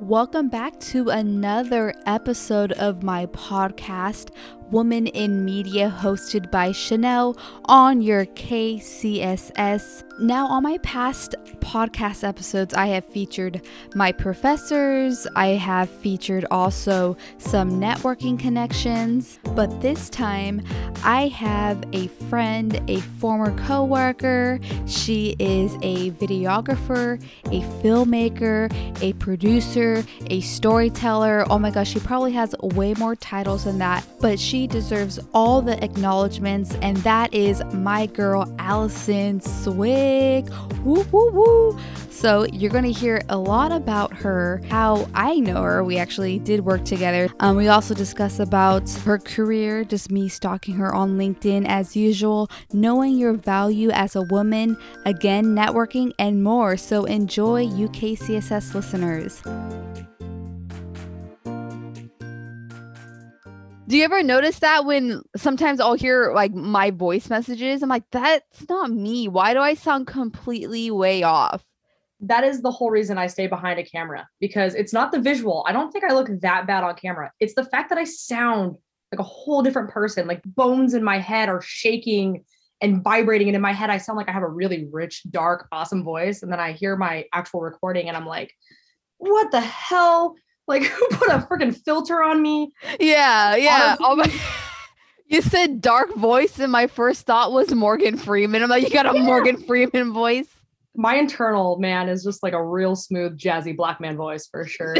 Welcome back to another episode of my podcast, Woman in Media, hosted by Chanel on your KCSS. Now, on my past podcast episodes, I have featured my professors, I have featured also some networking connections, but this time I have a friend, a former co worker. She is a videographer, a filmmaker, a producer, a storyteller. Oh my gosh, she probably has way more titles than that, but she deserves all the acknowledgments, and that is my girl, Allison Swig. Woo, woo, woo. So, you're to hear a lot about her, how I know her. We actually did work together. Um, we also discuss about her career, just me stalking her on LinkedIn as usual, knowing your value as a woman, again, networking, and more. So, enjoy UKCSS listeners. Do you ever notice that when sometimes I'll hear like my voice messages? I'm like, that's not me. Why do I sound completely way off? That is the whole reason I stay behind a camera because it's not the visual. I don't think I look that bad on camera. It's the fact that I sound like a whole different person. Like bones in my head are shaking and vibrating. And in my head, I sound like I have a really rich, dark, awesome voice. And then I hear my actual recording and I'm like, what the hell? Like who put a freaking filter on me? Yeah, yeah. Oh my You said dark voice, and my first thought was Morgan Freeman. I'm like, you got a yeah. Morgan Freeman voice. My internal man is just like a real smooth, jazzy black man voice for sure.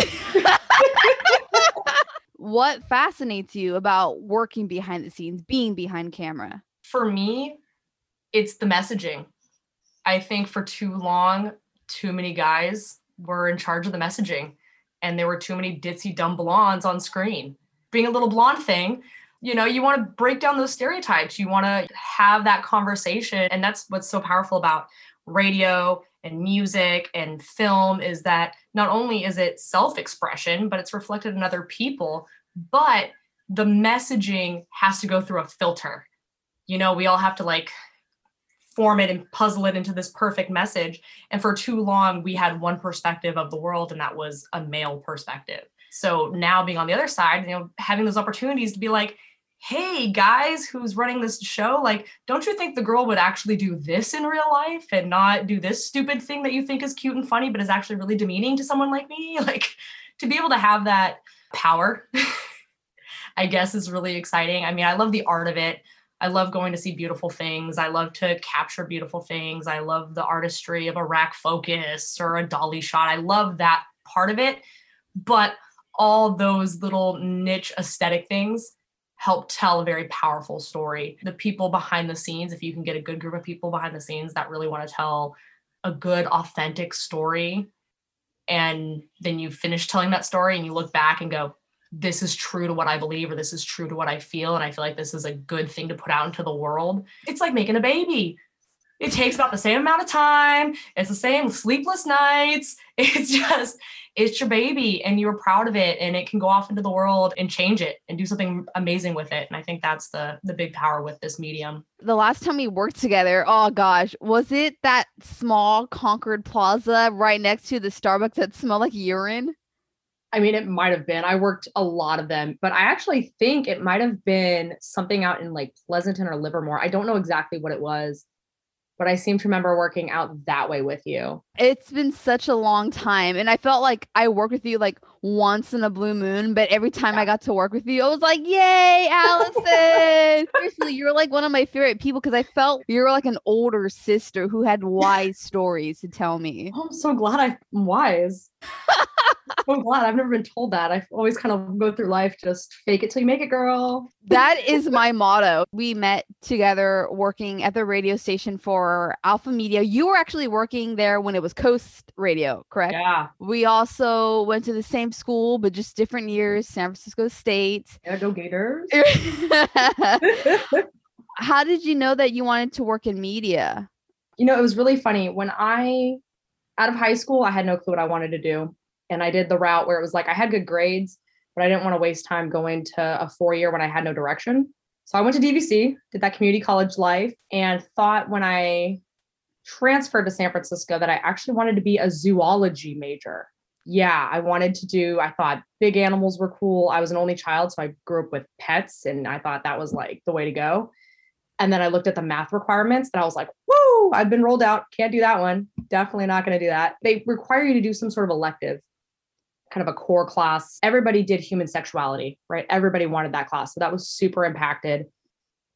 what fascinates you about working behind the scenes, being behind camera? For me, it's the messaging. I think for too long, too many guys were in charge of the messaging and there were too many ditzy dumb blondes on screen. Being a little blonde thing, you know, you want to break down those stereotypes. You want to have that conversation. And that's what's so powerful about radio and music and film is that not only is it self-expression, but it's reflected in other people, but the messaging has to go through a filter. You know, we all have to like form it and puzzle it into this perfect message. And for too long, we had one perspective of the world, and that was a male perspective. So now being on the other side, you know, having those opportunities to be like, hey guys who's running this show like don't you think the girl would actually do this in real life and not do this stupid thing that you think is cute and funny but is actually really demeaning to someone like me like to be able to have that power i guess is really exciting i mean i love the art of it I love going to see beautiful things. I love to capture beautiful things. I love the artistry of a rack focus or a dolly shot. I love that part of it. But all those little niche aesthetic things help tell a very powerful story. The people behind the scenes, if you can get a good group of people behind the scenes that really want to tell a good, authentic story, and then you finish telling that story and you look back and go, this is true to what I believe or this is true to what I feel. And I feel like this is a good thing to put out into the world. It's like making a baby. It takes about the same amount of time. It's the same sleepless nights. It's just, it's your baby and you're proud of it and it can go off into the world and change it and do something amazing with it. And I think that's the the big power with this medium. The last time we worked together, oh gosh, was it that small Concord Plaza right next to the Starbucks that smelled like urine? I mean, it might have been. I worked a lot of them, but I actually think it might have been something out in like Pleasanton or Livermore. I don't know exactly what it was, but I seem to remember working out that way with you. It's been such a long time. And I felt like I worked with you like once in a blue moon, but every time yeah. I got to work with you, I was like, yay, Allison. Seriously, you're like one of my favorite people because I felt you were like an older sister who had wise stories to tell me. Oh, I'm so glad I'm wise. I'm glad I've never been told that. I always kind of go through life just fake it till you make it, girl. That is my motto. We met together working at the radio station for Alpha Media. You were actually working there when it was Coast Radio, correct? Yeah. We also went to the same school, but just different years, San Francisco State. Yeah, go Gators. How did you know that you wanted to work in media? You know, it was really funny. When I out of high school, I had no clue what I wanted to do and I did the route where it was like I had good grades, but I didn't want to waste time going to a four year when I had no direction. So I went to DVC, did that community college life, and thought when I transferred to San Francisco that I actually wanted to be a zoology major. yeah, I wanted to do, I thought big animals were cool. I was an only child, so I grew up with pets and I thought that was like the way to go. And then I looked at the math requirements and I was like, whoa, I've been rolled out. Can't do that one. Definitely not going to do that. They require you to do some sort of elective, kind of a core class. Everybody did human sexuality, right? Everybody wanted that class. So that was super impacted.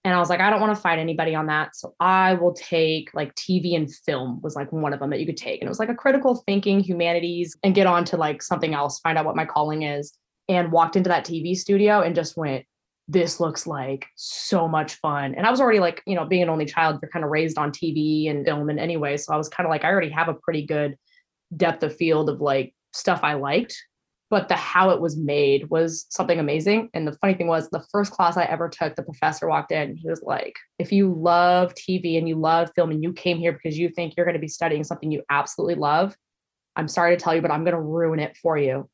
And I was like, I don't want to fight anybody on that. So I will take like TV and film was like one of them that you could take. And it was like a critical thinking humanities and get on to like something else, find out what my calling is. And walked into that TV studio and just went, this looks like so much fun. And I was already like, you know, being an only child, you're kind of raised on TV and film and anyway. So I was kind of like, I already have a pretty good depth of field of like stuff I liked but the how it was made was something amazing. And the funny thing was, the first class I ever took, the professor walked in. He was like, "If you love TV and you love film and you came here because you think you're going to be studying something you absolutely love, I'm sorry to tell you, but I'm going to ruin it for you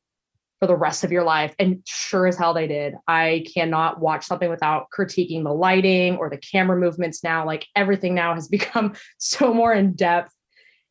for the rest of your life." And sure as hell they did. I cannot watch something without critiquing the lighting or the camera movements. Now, like everything now has become so more in depth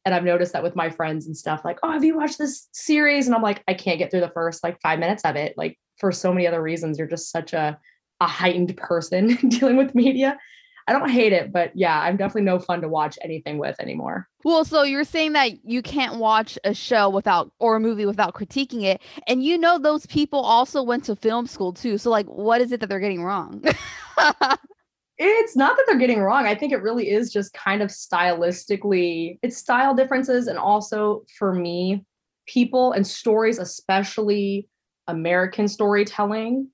and I've noticed that with my friends and stuff, like, oh, have you watched this series? And I'm like, I can't get through the first like five minutes of it. Like for so many other reasons, you're just such a, a heightened person dealing with media. I don't hate it, but yeah, I'm definitely no fun to watch anything with anymore. Well, so you're saying that you can't watch a show without or a movie without critiquing it. And you know those people also went to film school too. So like what is it that they're getting wrong? it's not that they're getting wrong. I think it really is just kind of stylistically, it's style differences. And also for me, people and stories, especially American storytelling,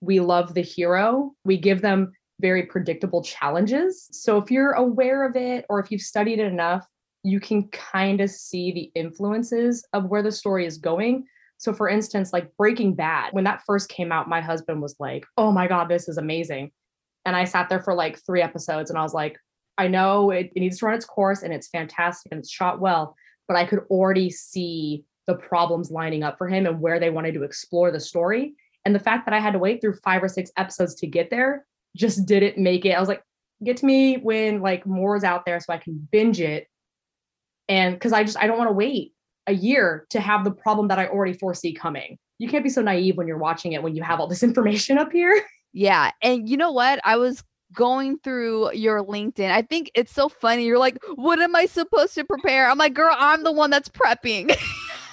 we love the hero. We give them very predictable challenges. So if you're aware of it or if you've studied it enough, you can kind of see the influences of where the story is going. So, for instance, like Breaking Bad, when that first came out, my husband was like, Oh my God, this is amazing. And I sat there for like three episodes and I was like, I know it, it needs to run its course and it's fantastic and it's shot well, but I could already see the problems lining up for him and where they wanted to explore the story. And the fact that I had to wait through five or six episodes to get there just didn't make it. I was like, get to me when like more is out there so I can binge it. And because I just I don't want to wait a year to have the problem that I already foresee coming. You can't be so naive when you're watching it when you have all this information up here. Yeah. And you know what? I was going through your LinkedIn. I think it's so funny. You're like, what am I supposed to prepare? I'm like, girl, I'm the one that's prepping.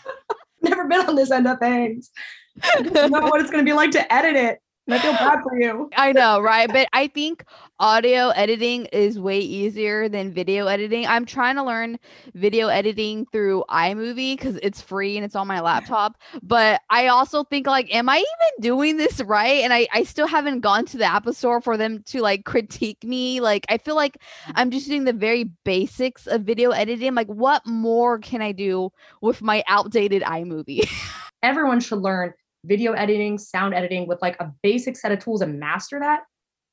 Never been on this end of things. I don't know what it's going to be like to edit it. I feel bad for you. I know, right? But I think audio editing is way easier than video editing. I'm trying to learn video editing through iMovie because it's free and it's on my laptop. But I also think like, am I even doing this right? And I, I still haven't gone to the Apple store for them to like critique me. Like I feel like I'm just doing the very basics of video editing. Like, what more can I do with my outdated iMovie? Everyone should learn video editing, sound editing with like a basic set of tools and master that,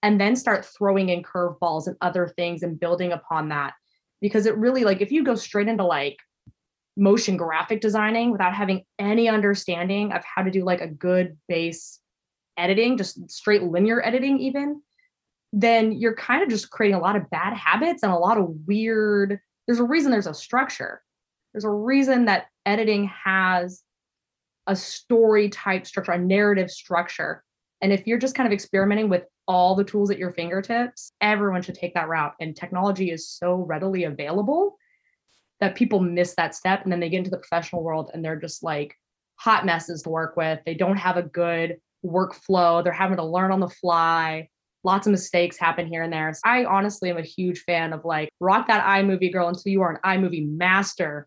and then start throwing in curveballs and other things and building upon that. Because it really, like, if you go straight into like motion graphic designing without having any understanding of how to do like a good base editing, just straight linear editing, even, then you're kind of just creating a lot of bad habits and a lot of weird. There's a reason there's a structure. There's a reason that editing has a story type structure, a narrative structure. And if you're just kind of experimenting with all the tools at your fingertips, everyone should take that route. And technology is so readily available that people miss that step. And then they get into the professional world and they're just like hot messes to work with. They don't have a good workflow. They're having to learn on the fly. Lots of mistakes happen here and there. So I honestly am a huge fan of like rock that iMovie girl until you are an iMovie master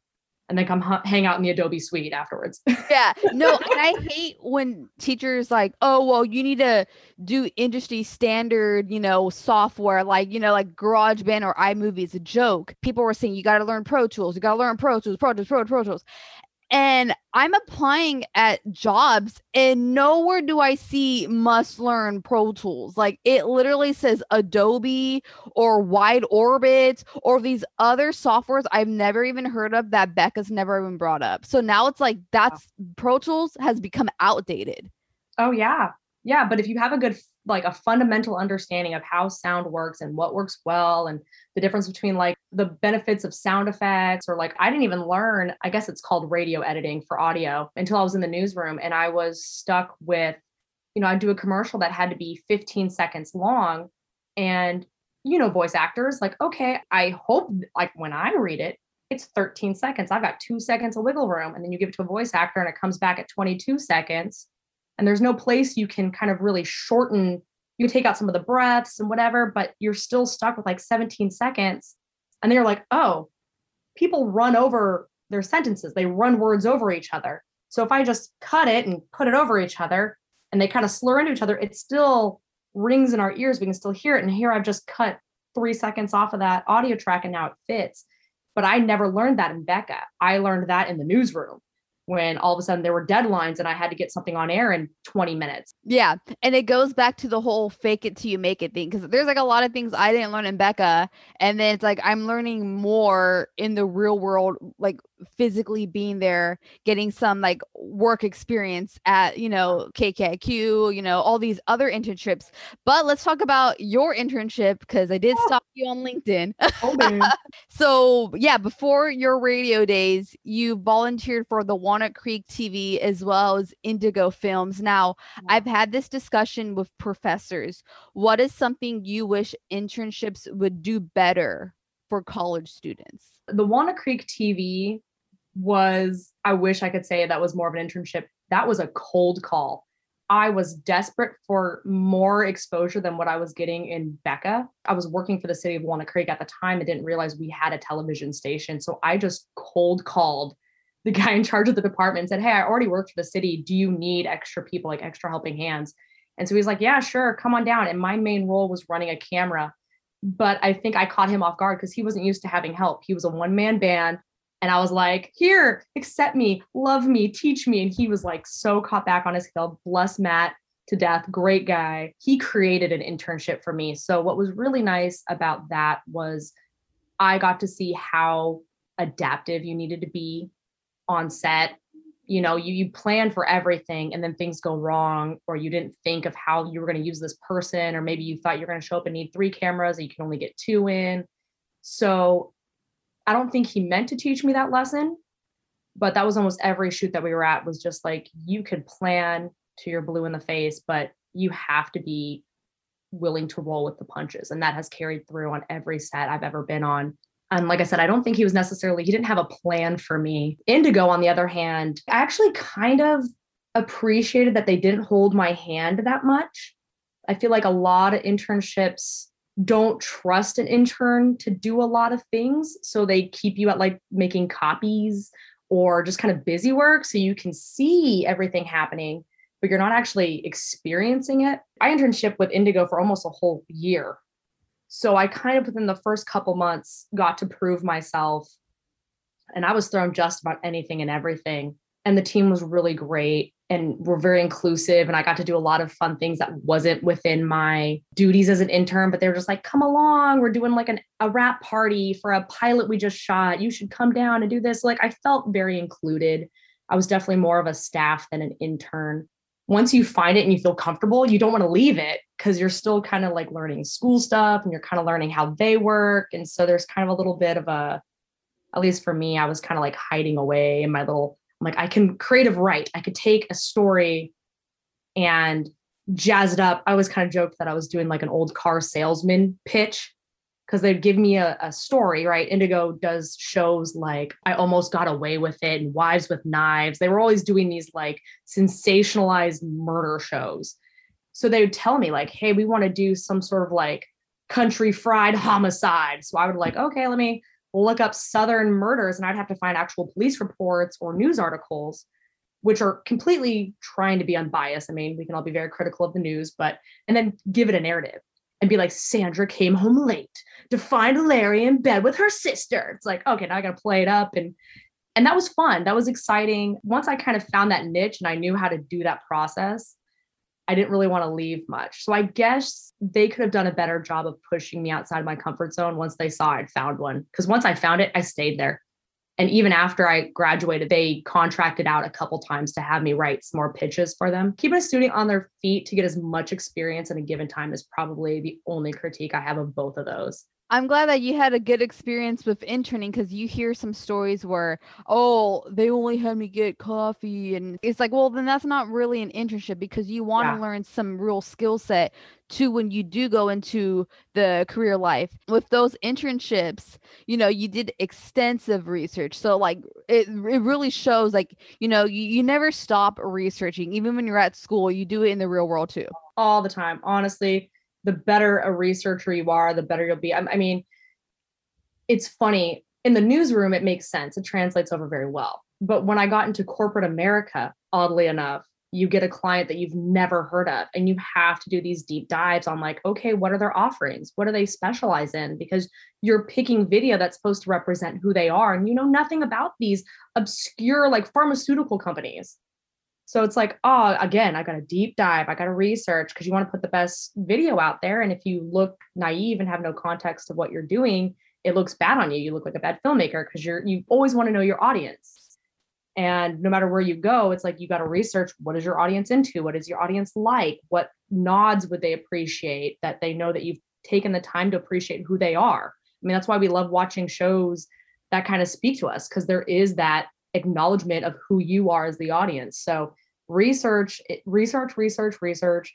and then come h- hang out in the Adobe suite afterwards. yeah. No, I hate when teachers like, oh, well, you need to do industry standard, you know, software like, you know, like GarageBand or iMovie is a joke. People were saying you got to learn Pro Tools, you got to learn Pro Tools, Pro Tools, Pro, Pro Tools and I'm applying at jobs and nowhere do I see must learn Pro Tools. Like it literally says Adobe or WideOrbit or these other softwares I've never even heard of that BECA's never even brought up. So now it's like that's Pro Tools has become outdated. Oh yeah. Yeah, but if you have a good like a fundamental understanding of how sound works and what works well and the difference between like the benefits of sound effects or like I didn't even learn, I guess it's called radio editing for audio until I was in the newsroom and I was stuck with you know, I'd do a commercial that had to be 15 seconds long and you know voice actors like okay, I hope like when I read it it's 13 seconds. I've got 2 seconds of wiggle room and then you give it to a voice actor and it comes back at 22 seconds and there's no place you can kind of really shorten you take out some of the breaths and whatever but you're still stuck with like 17 seconds and they're like oh people run over their sentences. They run words over each other. So if i just cut it and put it over each other and they kind of slur into each other it still rings in our ears. We can still hear it. And here i've just cut three seconds off of that audio track and now it fits. But i never learned that in BECA. I learned that in the newsroom when all of a sudden there were deadlines and I had to get something on air in 20 minutes. Yeah. And it goes back to the whole fake it till you make it thing. Cause there's like a lot of things I didn't learn in BECA. And then it's like I'm learning more in the real world, like physically being there, getting some like work experience at, you know, KKIQ, you know, all these other internships. But let's talk about your internship because I did oh. stalk you on LinkedIn. Oh, so, yeah, before your radio days, you volunteered for the Walnut Creek TV as well as Indigo Films. Now, I've had this discussion with professors. What is something you wish internships would do better for college students? The Walnut Creek TV was, I wish I could say that was more of an internship. That was a cold call. I was desperate for more exposure than what I was getting in BECA. I was working for the city of Walnut Creek at the time and didn't realize we had a television station. So I just cold called the guy in charge of the department and said, Hey, I already work for the city. Do you need extra people, like extra helping hands? And so he's like, Yeah, sure, come on down. And my main role was running a camera. But I think I caught him off guard because he wasn't used to having help. He was a one man band. And I was like, here, accept me, love me, teach me. And he was like so caught back on his heel. Bless Matt to death. Great guy. He created an internship for me. So, what was really nice about that was I got to see how adaptive you needed to be on set. You know, you, you plan for everything and then things go wrong, or you didn't think of how you were going to use this person, or maybe you thought you're going to show up and need three cameras and you can only get two in. So I don't think he meant to teach me that lesson, but that was almost every shoot that we were at was just like you could plan to your blue in the face, but you have to be willing to roll with the punches. And that has carried through on every set I've ever been on. And like I said, I don't think he was necessarily, he didn't have a plan for me. Indigo, on the other hand, I actually kind of appreciated that they didn't hold my hand that much. I feel like a lot of internships don't trust an intern to do a lot of things. So they keep you at like making copies or just kind of busy work so you can see everything happening, but you're not actually experiencing it. I internship with Indigo for almost a whole year. So I kind of within the first couple months got to prove myself. And I was thrown just about anything and everything. And the team was really great and we're very inclusive and i got to do a lot of fun things that wasn't within my duties as an intern but they were just like come along we're doing like an, a wrap party for a pilot we just shot. You should come down and do this. Like i felt very included. I was definitely more of a staff than an intern. Once you find it and you feel comfortable you don't want to leave it because you're still kind of like learning school stuff and you're kind of learning how they work and so there's kind of a little bit of a at least for me i was kind of like hiding away in my little like, I can creative write. I could take a story and jazz it up. I always kind of joked that I was doing like an old car salesman pitch because they'd give me a, a, story, right? Indigo does shows like I almost got away with it and Wives with Knives. They were always doing these like sensationalized murder shows. So they would tell me, like, hey, we want to do some sort of like country fried homicide. So I would like, okay, let me look up Southern murders and I'd have to find actual police reports or news articles, which are completely trying to be unbiased. I mean, we can all be very critical of the news, but, and then give it a narrative and be like, Sandra came home late to find Larry in bed with her sister. It's like, okay, now I got to play it up. And, and that was fun. That was exciting. Once I kind of found that niche and I knew how to do that process, I didn't really want to leave much. So I guess they could have done a better job of pushing me outside my comfort zone once they saw I'd found one. Because once I found it, I stayed there. And even after I graduated, they contracted out a couple times to have me write some more pitches for them. Keeping a student on their feet to get as much experience in a given time is probably the only critique I have of both of those. I'm glad that you had a good experience with interning because you hear some stories where, oh, they only had me get coffee. And it's like, well, then that's not really an internship because you want to Yeah. learn some real skill set to when you do go into the career life. With those internships, you know, you did extensive research. So, like, it, it really shows, like, you know, you, you never stop researching. Even when you're at school, you do it in the real world too. all the time. Honestly, the better a researcher you are, the better you'll be. I, I mean, it's funny in the newsroom, it makes sense. It translates over very well. But when I got into corporate America, oddly enough, you get a client that you've never heard of, and you have to do these deep dives on, like, okay, what are their offerings? What do they specialize in? Because you're picking video that's supposed to represent who they are, and you know nothing about these obscure, like, pharmaceutical companies. So it's like, oh, again, I got to deep dive. I got to research because you want to put the best video out there. And if you look naive and have no context of what you're doing, it looks bad on you. You look like a bad filmmaker because you're you always want to know your audience. And no matter where you go, it's like you got to research what is your audience into? What is your audience like? What nods would they appreciate that they know that you've taken the time to appreciate who they are? I mean, that's why we love watching shows that kind of speak to us because there is that acknowledgement of who you are as the audience. So research, research, research, research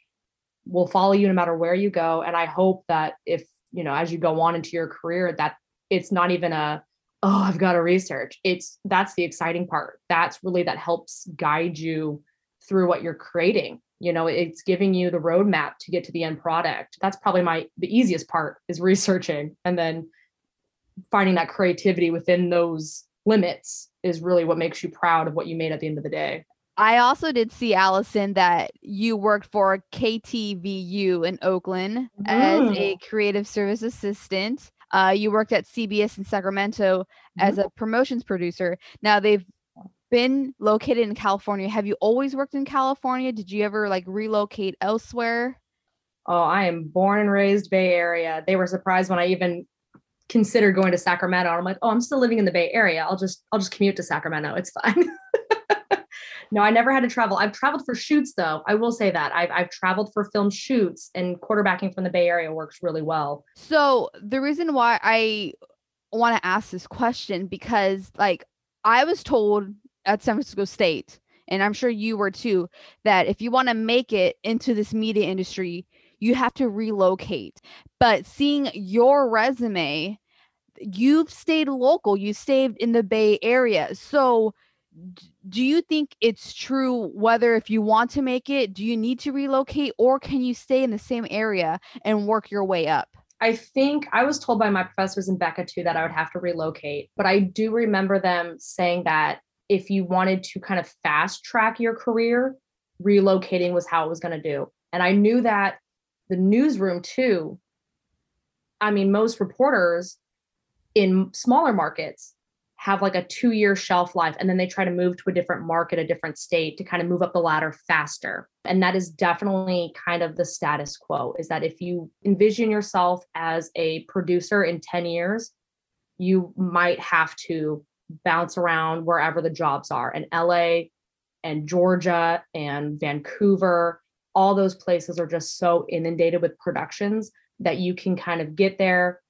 will follow you no matter where you go. And I hope that if, you know, as you go on into your career, that it's not even a, oh, I've got to research. It's that's the exciting part. That's really that helps guide you through what you're creating. You know, it's giving you the roadmap to get to the end product. That's probably my the easiest part is researching and then finding that creativity within those limits is really what makes you proud of what you made at the end of the day. I also did see Allison that you worked for KTVU in Oakland as a creative service assistant. Uh, you worked at CBS in Sacramento as a promotions producer. Now they've been located in California. Have you always worked in California? Did you ever like relocate elsewhere? Oh, I am born and raised Bay Area. They were surprised when I even considered going to Sacramento. I'm like, oh, I'm still living in the Bay Area. I'll just I'll just commute to Sacramento. It's fine. no, I never had to travel. I've traveled for shoots though. I will say that. I've I've traveled for film shoots and quarterbacking from the Bay Area works really well. So the reason why I want to ask this question because like I was told at San Francisco State, and I'm sure you were too, that if you want to make it into this media industry, you have to relocate. But seeing your resume, you've stayed local, you stayed in the Bay Area. So do you think it's true whether if you want to make it, do you need to relocate or can you stay in the same area and work your way up? I think I was told by my professors in BECA too that I would have to relocate, but I do remember them saying that if you wanted to kind of fast track your career, relocating was how it was going to do. And I knew that the newsroom too. I mean, most reporters in smaller markets have like a two year shelf life and then they try to move to a different market, a different state to kind of move up the ladder faster. And that is definitely kind of the status quo is that if you envision yourself as a producer in 10 years, you might have to bounce around wherever the jobs are in LA and Georgia and Vancouver. All those places are just so inundated with productions that you can kind of get there,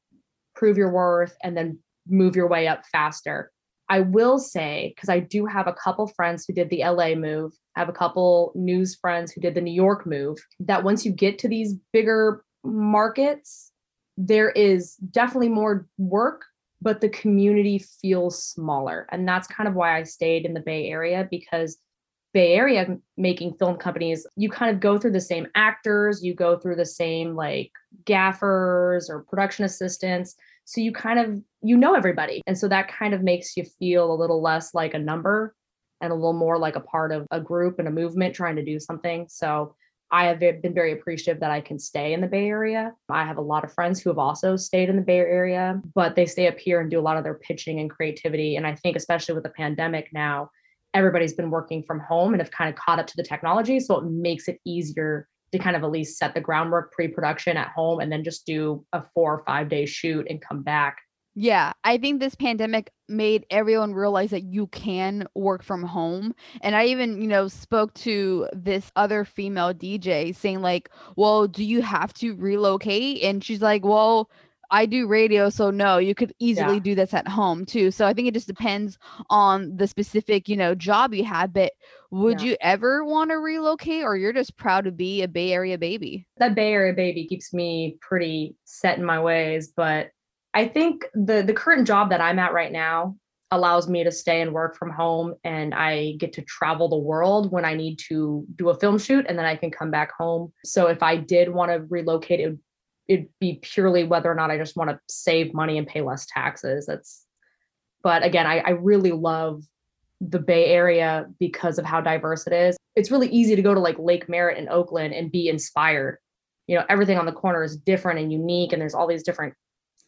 prove your worth, and then move your way up faster. I will say, because I do have a couple friends who did the LA move, I have a couple news friends who did the New York move, that once you get to these bigger markets, there is definitely more work, but the community feels smaller. And that's kind of why I stayed in the Bay Area because Bay Area making film companies, you kind of go through the same actors, you go through the same like gaffers or production assistants. So you kind of you know everybody. And so that kind of makes you feel a little less like a number and a little more like a part of a group and a movement trying to do something. So I have been very appreciative that I can stay in the Bay Area. I have a lot of friends who have also stayed in the Bay Area, but they stay up here and do a lot of their pitching and creativity. And I think, especially with the pandemic now, everybody's been working from home and have kind of caught up to the technology. So it makes it easier to kind of at least set the groundwork pre production at home and then just do a four or five day shoot and come back Yeah, I think this pandemic made everyone realize that you can work from home. And I even, you know, spoke to this other female DJ saying, like, well, do you have to relocate? And she's like, well, I do radio, so no, you could easily Yeah. do this at home too. So I think it just depends on the specific, you know, job you have. But would Yeah. you ever want to relocate or you're just proud to be a Bay Area baby? that Bay Area baby keeps me pretty set in my ways. But I think the the current job that I'm at right now allows me to stay and work from home and I get to travel the world when I need to do a film shoot and then I can come back home. So if I did want to relocate, it would it'd be purely whether or not I just want to save money and pay less taxes. That's but again, I, I really love the Bay Area because of how diverse it is. It's really easy to go to like Lake Merritt in Oakland and be inspired. You know, everything on the corner is different and unique, and there's all these different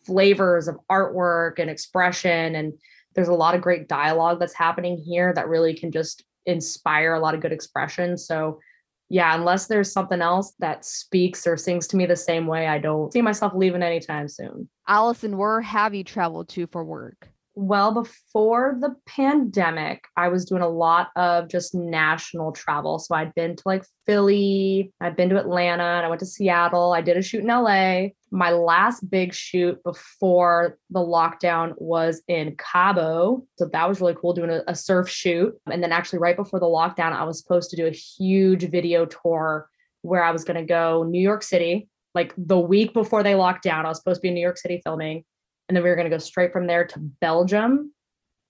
flavors of artwork and expression. And there's a lot of great dialogue that's happening here that really can just inspire a lot of good expression. So, yeah, unless there's something else that speaks or sings to me the same way, I don't see myself leaving anytime soon. Allison, where have you traveled to for work? Well, before the pandemic, I was doing a lot of just national travel. So I'd been to like Philly, I'd been to Atlanta, and I went to Seattle. I did a shoot in LA. My last big shoot before the lockdown was in Cabo. So that was really cool doing a, a surf shoot. And then actually, right before the lockdown, I was supposed to do a huge video tour where I was going to go New York City. Like the week before they locked down, I was supposed to be in New York City filming and then we were going to go straight from there to Belgium,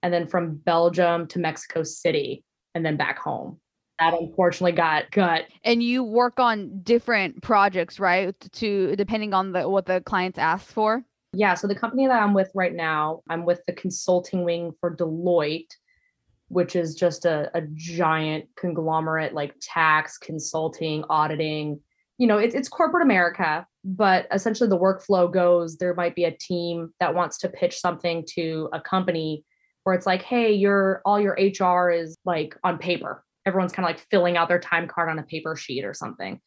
and then from Belgium to Mexico City, and then back home. That unfortunately got cut. and you work on different projects right to depending on the what the clients ask for Yeah, so the company that I'm with right now, I'm with the consulting wing for Deloitte, which is just a, a giant conglomerate like tax, consulting, auditing. You know, it, it's corporate America, but essentially the workflow goes there might be a team that wants to pitch something to a company where it's like, hey, your all your HR is like on paper. Everyone's kind of like filling out their time card on a paper sheet or something.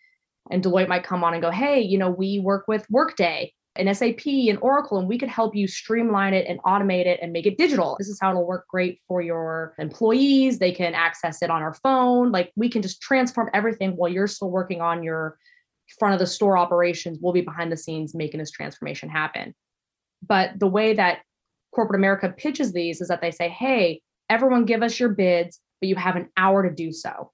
And Deloitte might come on and go, hey, you know, we work with Workday and SAP and Oracle, and we could help you streamline it and automate it and make it digital. This is how it'll work great for your employees. They can access it on our phone. Like we can just transform everything while you're still working on your front of the store operations. We'll be behind the scenes making this transformation happen. But the way that corporate America pitches these is that they say, hey, everyone give us your bids, but you have an hour to do so.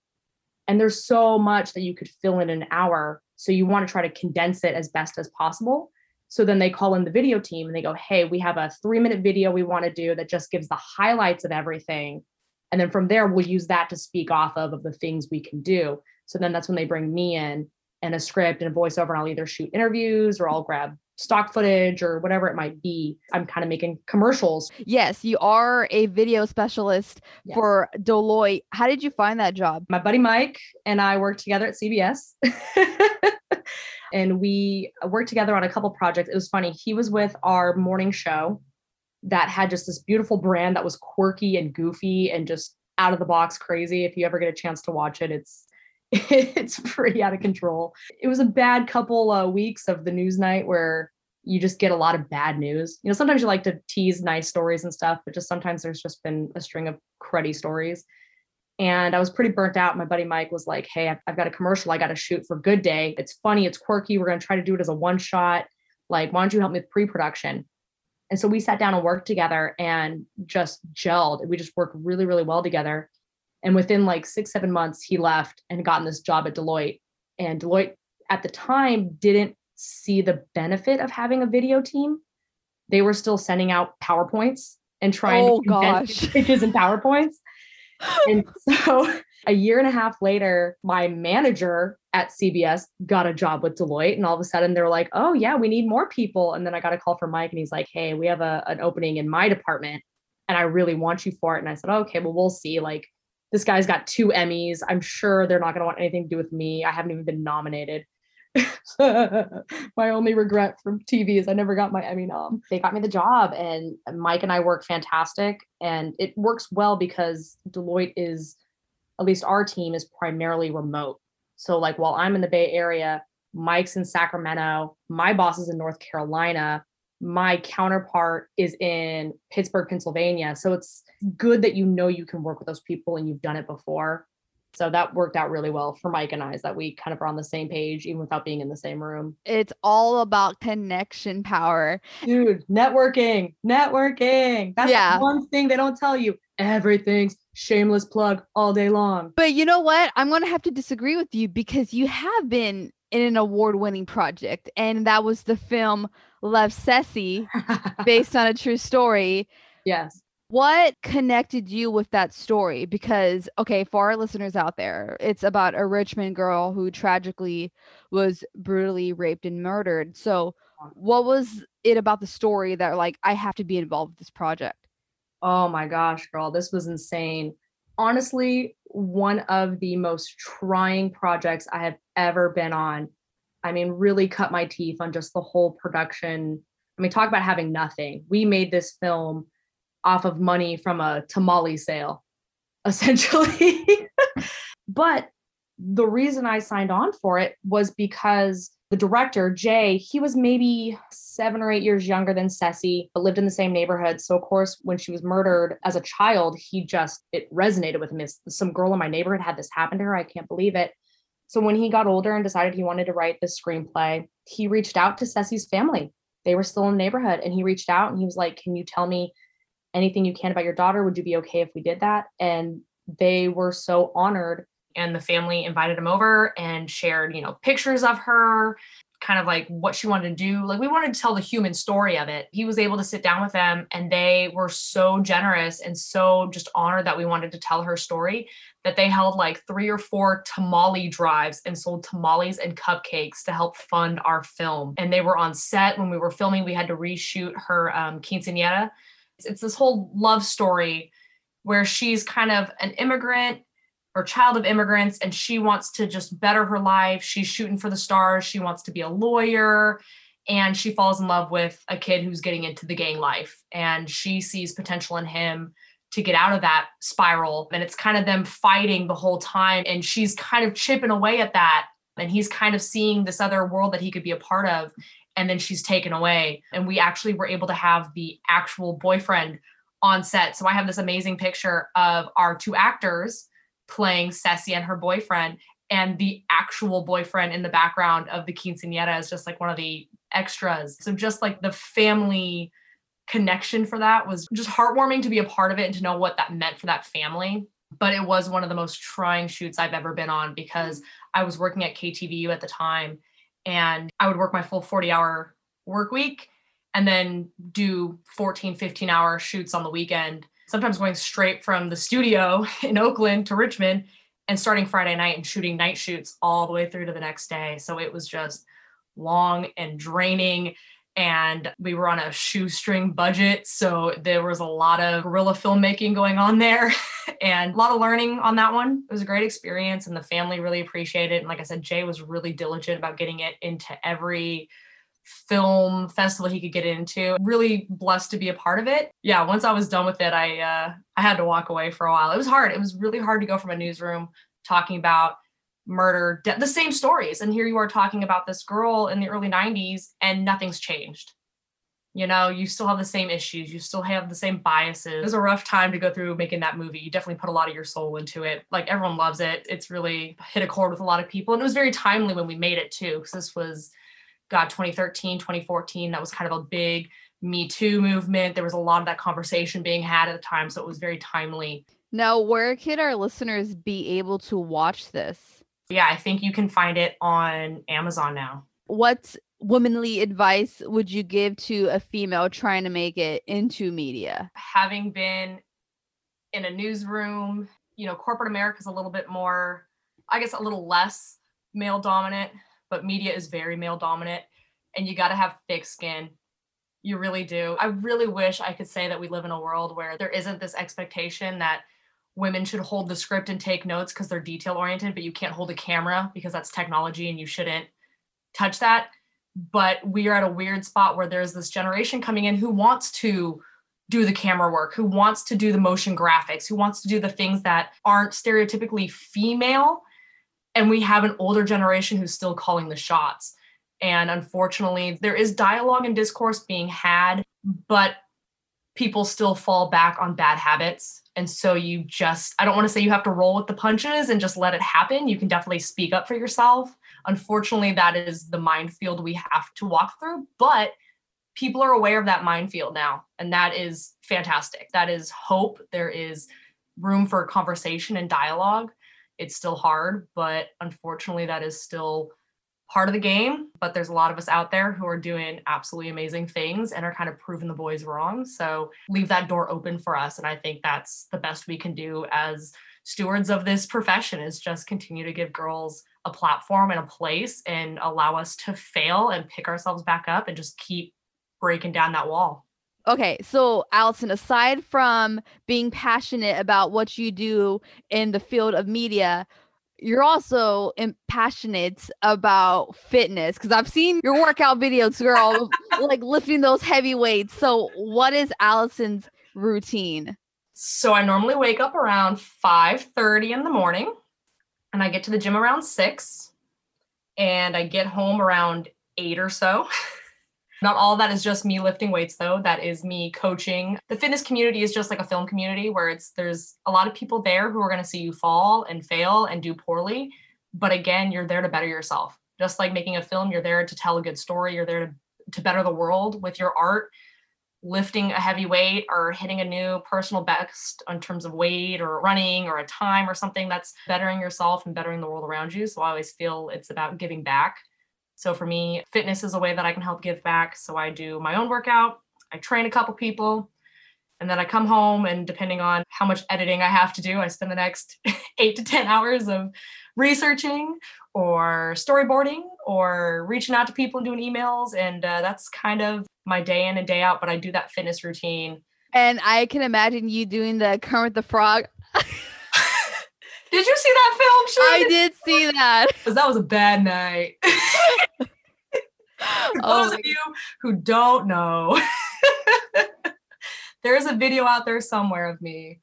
And there's so much that you could fill in an hour. So you want to try to condense it as best as possible. So then they call in the video team and they go, hey, we have a three minute video we want to do that just gives the highlights of everything. And then from there, we'll use that to speak off of, of the things we can do. So then that's when they bring me in and a script and a voiceover, and I'll either shoot interviews or I'll grab stock footage or whatever it might be. I'm kind of making commercials. yes you are a video specialist Yes. for deloitte how did you find that job My buddy Mike and I worked together at CBS. and we worked together on a couple projects. It was funny. He was with our morning show that had just this beautiful brand that was quirky and goofy and just out of the box crazy. If you ever get a chance to watch it, it's it's pretty out of control. It was a bad couple uh, weeks of the news night where you just get a lot of bad news. You know, sometimes you like to tease nice stories and stuff, but just sometimes there's just been a string of cruddy stories. And I was pretty burnt out. My buddy Mike was like, Hey, I've, I've got a commercial I got to shoot for Good Day. It's funny, it's quirky. We're going to try to do it as a one shot. Like, why don't you help me with pre production? And so we sat down and worked together and just gelled. We just worked really, really well together. And within like six, seven months, he left and gotten this job at Deloitte. And Deloitte at the time didn't see the benefit of having a video team. They were still sending out PowerPoints and trying Oh, to gosh. pitches and PowerPoints. and so a year and a half later, my manager at CBS got a job with Deloitte. And all of a sudden they're like, oh, yeah, we need more people. And then I got a call from Mike and he's like, hey, we have a, an opening in my department and I really want you for it. And I said, okay, well, we'll see. Like, this guy's got two Emmys. I'm sure they're not going to want anything to do with me. I haven't even been nominated. my only regret from TV is I never got my Emmy nom. They got me the job, and Mike and I work fantastic. And it works well because Deloitte is, at least our team is primarily remote. So, like, while I'm in the Bay Area, Mike's in Sacramento, my boss is in North Carolina, my counterpart is in Pittsburgh, Pennsylvania. So it's good that you know you can work with those people and you've done it before. So that worked out really well for Mike and I, is that we kind of are on the same page, even without being in the same room. It's all about connection power. Dude, networking, networking. That's Yeah. one thing they don't tell you. Everything's shameless plug all day long. But you know what? I'm going to have to disagree with you because you have been in an award winning project, and that was the film Love Ceci, based on a true story. yes. What connected you with that story? Because, okay, for our listeners out there, it's about a Richmond girl who tragically was brutally raped and murdered. So, what was it about the story that, like, I have to be involved with this project? Oh my gosh, girl, this was insane. Honestly, one of the most trying projects I have ever been on. I mean, really cut my teeth on just the whole production. I mean, talk about having nothing. We made this film off of money from a tamale sale, essentially. but the reason I signed on for it was because the director, Jay, he was maybe seven or eight years younger than Ceci, but lived in the same neighborhood. So, of course, when she was murdered as a child, he just, it resonated with him. Some girl in my neighborhood had this happen to her. I can't believe it. So, when he got older and decided he wanted to write this screenplay, he reached out to Ceci's family. They were still in the neighborhood. And he reached out and he was like, Can you tell me anything you can about your daughter? Would you be okay if we did that? And they were so honored and the family invited him over and shared, you know, pictures of her, kind of like what she wanted to do. Like we wanted to tell the human story of it. He was able to sit down with them and they were so generous and so just honored that we wanted to tell her story that they held like three or four tamale drives and sold tamales and cupcakes to help fund our film. And they were on set when we were filming. We had to reshoot her um, quinceanera. It's, it's this whole love story where she's kind of an immigrant or child of immigrants and she wants to just better her life. She's shooting for the stars. She wants to be a lawyer and she falls in love with a kid who's getting into the gang life and she sees potential in him to get out of that spiral and it's kind of them fighting the whole time and she's kind of chipping away at that and he's kind of seeing this other world that he could be a part of and then she's taken away and we actually were able to have the actual boyfriend on set so i have this amazing picture of our two actors playing Ceci and her boyfriend, and the actual boyfriend in the background of the quinceanera is just like one of the extras. So just like the family connection for that was just heartwarming to be a part of it and to know what that meant for that family. But it was one of the most trying shoots I've ever been on because I was working at KTVU at the time and I would work my full 40 hour work week and then do 14, 15 hour shoots on the weekend sometimes going straight from the studio in Oakland to Richmond and starting Friday night and shooting night shoots all the way through to the next day. So it was just long and draining. And we were on a shoestring budget. So there was a lot of guerrilla filmmaking going on there and a lot of learning on that one. It was a great experience and the family really appreciated it. And like I said, Jay was really diligent about getting it into every film festival he could get into. Really blessed to be a part of it. Yeah, once I was done with it, I uh, I had to walk away for a while. It was hard. It was really hard to go from a newsroom talking about murder, de- the same stories, and here you are talking about this girl in the early '90s, and nothing's changed. You know, you still have the same issues. You still have the same biases. It was a rough time to go through making that movie. You definitely put a lot of your soul into it. Like everyone loves it. It's really hit a chord with a lot of people. And it was very timely when we made it too, because this was God, 2013, 2014, that was kind of a big Me Too movement. There was a lot of that conversation being had at the time. So it was very timely. Now, where can our listeners be able to watch this? Yeah, I think you can find it on Amazon now. What womanly advice would you give to a female trying to make it into media? Having been in a newsroom, you know, corporate America is a little bit more, I guess, a little less male dominant, but media is very male dominant. And you got to have thick skin. You really do. I really wish I could say that we live in a world where there isn't this expectation that women should hold the script and take notes because they're detail oriented, but you can't hold a camera because that's technology and you shouldn't touch that. But we are at a weird spot where there's this generation coming in who wants to do the camera work, who wants to do the motion graphics, who wants to do the things that aren't stereotypically female. And we have an older generation who's still calling the shots. And unfortunately, there is dialogue and discourse being had, but people still fall back on bad habits. And so you just, I don't want to say you have to roll with the punches and just let it happen. You can definitely speak up for yourself. Unfortunately, that is the minefield we have to walk through, but people are aware of that minefield now. And that is fantastic. That is hope. There is room for conversation and dialogue. It's still hard, but unfortunately, that is still part of the game, but there's a lot of us out there who are doing absolutely amazing things and are kind of proving the boys wrong. So leave that door open for us. And I think that's the best we can do as stewards of this profession is just continue to give girls a platform and a place and allow us to fail and pick ourselves back up and just keep breaking down that wall. Okay, so Allison, aside from being passionate about what you do in the field of media, you're also passionate about fitness because I've seen your workout videos, girl, like lifting those heavy weights. So, what is Allison's routine? So, I normally wake up around 5:30 in the morning, and I get to the gym around six, and I get home around eight or so. Not all of that is just me lifting weights though. That is me coaching. The fitness community is just like a film community where it's there's a lot of people there who are going to see you fall and fail and do poorly. But again, you're there to better yourself. Just like making a film, you're there to tell a good story. You're there to, to better the world with your art. Lifting a heavy weight or hitting a new personal best in terms of weight or running or a time or something that's bettering yourself and bettering the world around you. So I always feel it's about giving back so for me, fitness is a way that I can help give back. So I do my own workout, I train a couple people, and then I come home and depending on how much editing I have to do, I spend the next 8 to 10 hours of researching or storyboarding or reaching out to people and doing emails and uh, that's kind of my day in and day out, but I do that fitness routine. And I can imagine you doing the Kermit the Frog did you see that film? Sure. I did see that. Because that was a bad night. For oh those of you who don't know, there's a video out there somewhere of me.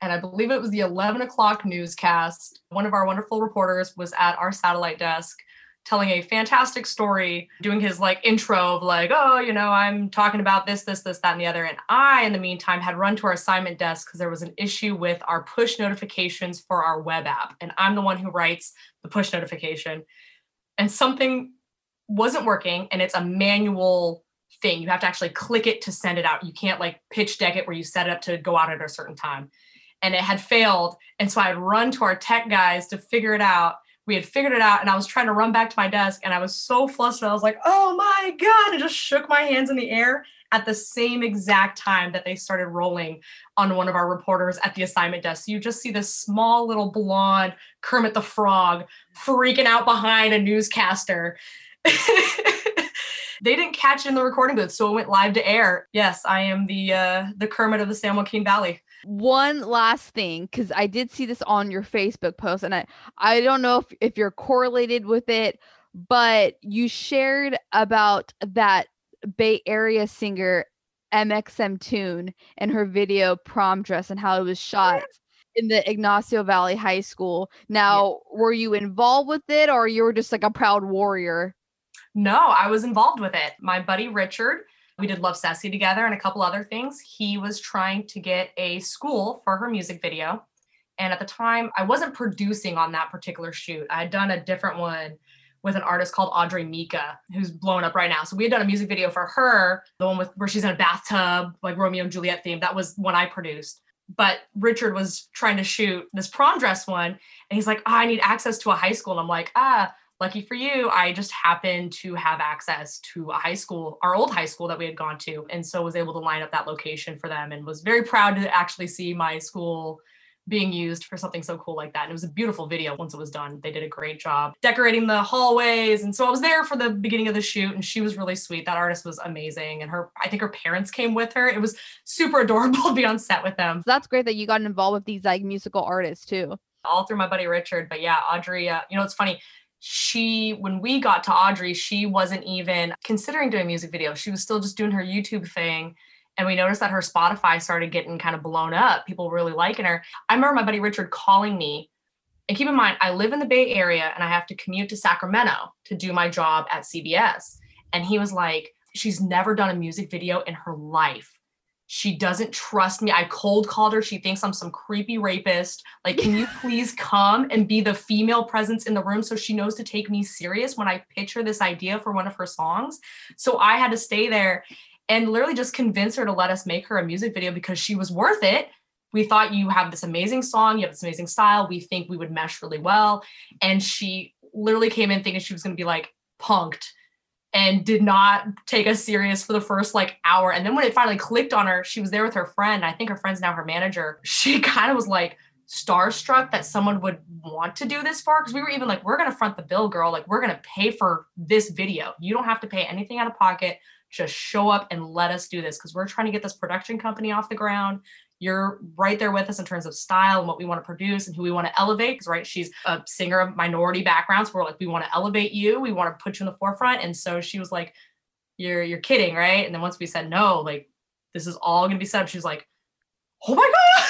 And I believe it was the 11 o'clock newscast. One of our wonderful reporters was at our satellite desk telling a fantastic story, doing his like intro of like, oh, you know, I'm talking about this, this, this, that, and the other. And I, in the meantime, had run to our assignment desk because there was an issue with our push notifications for our web app. And I'm the one who writes the push notification. And something wasn't working, and it's a manual thing. You have to actually click it to send it out. You can't like pitch deck it where you set it up to go out at a certain time. And it had failed. And so I'd run to our tech guys to figure it out we had figured it out and I was trying to run back to my desk and I was so flustered. I was like, oh my God. I just shook my hands in the air at the same exact time that they started rolling on one of our reporters at the assignment desk. So you just see this small little blonde Kermit the Frog freaking out behind a newscaster. they didn't catch it in the recording booth, so it went live to air. Yes, I am the uh, the Kermit of the San Joaquin Valley. One last thing, because I did see this on your Facebook post, and I I don't know if, if you're correlated with it, but you shared about that Bay Area singer mxmtoon and her video prom dress and how it was oh, shot in the Ignacio Valley High School. Now, yeah. were you involved with it or you were just like a proud warrior? No, I was involved with it. My buddy Richard we did Love Sassy together and a couple other things. He was trying to get a school for her music video. And at the time, I wasn't producing on that particular shoot. I had done a different one with an artist called Audrey Mika, who's blown up right now. So we had done a music video for her, the one with where she's in a bathtub, like Romeo and Juliet theme. That was one I produced. But Richard was trying to shoot this prom dress one, and he's like, oh, I need access to a high school. And I'm like, ah, lucky for you, I just happened to have access to a high school, our old high school that we had gone to. And so was able to line up that location for them and was very proud to actually see my school being used for something so cool like that. And it was a beautiful video once it was done. They did a great job decorating the hallways. And so I was there for the beginning of the shoot and she was really sweet. That artist was amazing. And her, I think her parents came with her. It was super adorable to be on set with them. That's great that you got involved with these like musical artists too. All through my buddy Richard. But yeah, Audrey, uh, you know, it's funny she when we got to audrey she wasn't even considering doing music video. She was still just doing her youtube thing. And we noticed that her spotify started getting kind of blown up. People really liking her. I remember my buddy richard calling me. And keep in mind, I live in the Bay Area and I have to commute to Sacramento to do my job at CBS. And he was like, she's never done a music video in her life. She doesn't trust me. I cold called her. She thinks I'm some creepy rapist. Like, can you please come and be the female presence in the room so she knows to take me serious when I pitch her this idea for one of her songs? So I had to stay there and literally just convince her to let us make her a music video because she was worth it. We thought you have this amazing song, you have this amazing style. We think we would mesh really well. And she literally came in thinking she was going to be like punked and did not take us serious for the first like hour. And then when it finally clicked on her, she was there with her friend. I think her friend's now her manager. She kind of was like starstruck that someone would want to do this for because we were even like, we're gonna front the bill, girl. Like we're gonna pay for this video. You don't have to pay anything out of pocket. Just show up and let us do this because we're trying to get this production company off the ground you're right there with us in terms of style and what we want to produce and who we want to elevate. Because right, she's a singer of minority backgrounds. So we're like, we want to elevate you. We want to put you in the forefront. And so she was like, "You're you're kidding, right?" And then once we said no, like this is all gonna be set up, she's like, "Oh my god!"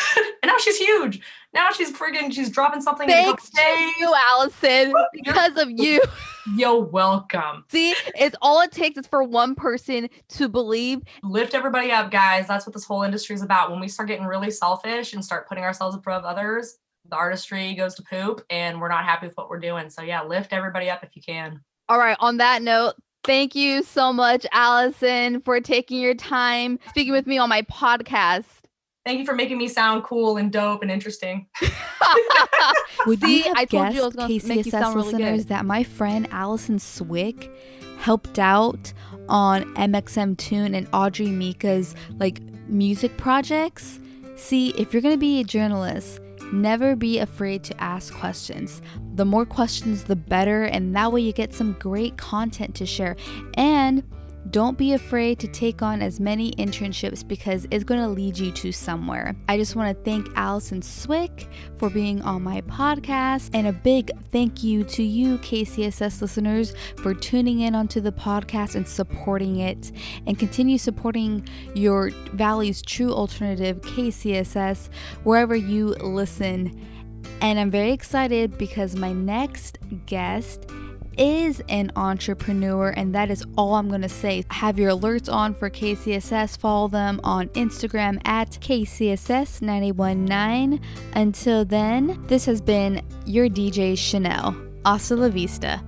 Now she's huge. Now she's friggin' she's dropping something. Thanks to you, Allison, because of you. You're welcome. See, it's all it takes is for one person to believe. Lift everybody up, guys. That's what this whole industry is about. When we start getting really selfish and start putting ourselves above others, the artistry goes to poop and we're not happy with what we're doing. So yeah, lift everybody up if you can. All right. On that note, thank you so much, Allison, for taking your time speaking with me on my podcast. Thank you for making me sound cool and dope and interesting. Would See, you have I told you I was going to make you sound really listeners good. that my friend Allison Swick helped out on mxmtoon and Audrey Mika's like music projects? See, if you're going to be a journalist, never be afraid to ask questions. The more questions, the better, and that way you get some great content to share. And don't be afraid to take on as many internships because it's going to lead you to somewhere. I just want to thank Allison Swick for being on my podcast and a big thank you to you, KCSS listeners, for tuning in onto the podcast and supporting it and continue supporting your Valley's true alternative, KCSS, wherever you listen. And I'm very excited because my next guest is an entrepreneur, and that is all I'm going to say. Have your alerts on for KCSS. Follow them on Instagram at KCSS919. Until then, this has been your DJ Chanel. Hasta la vista.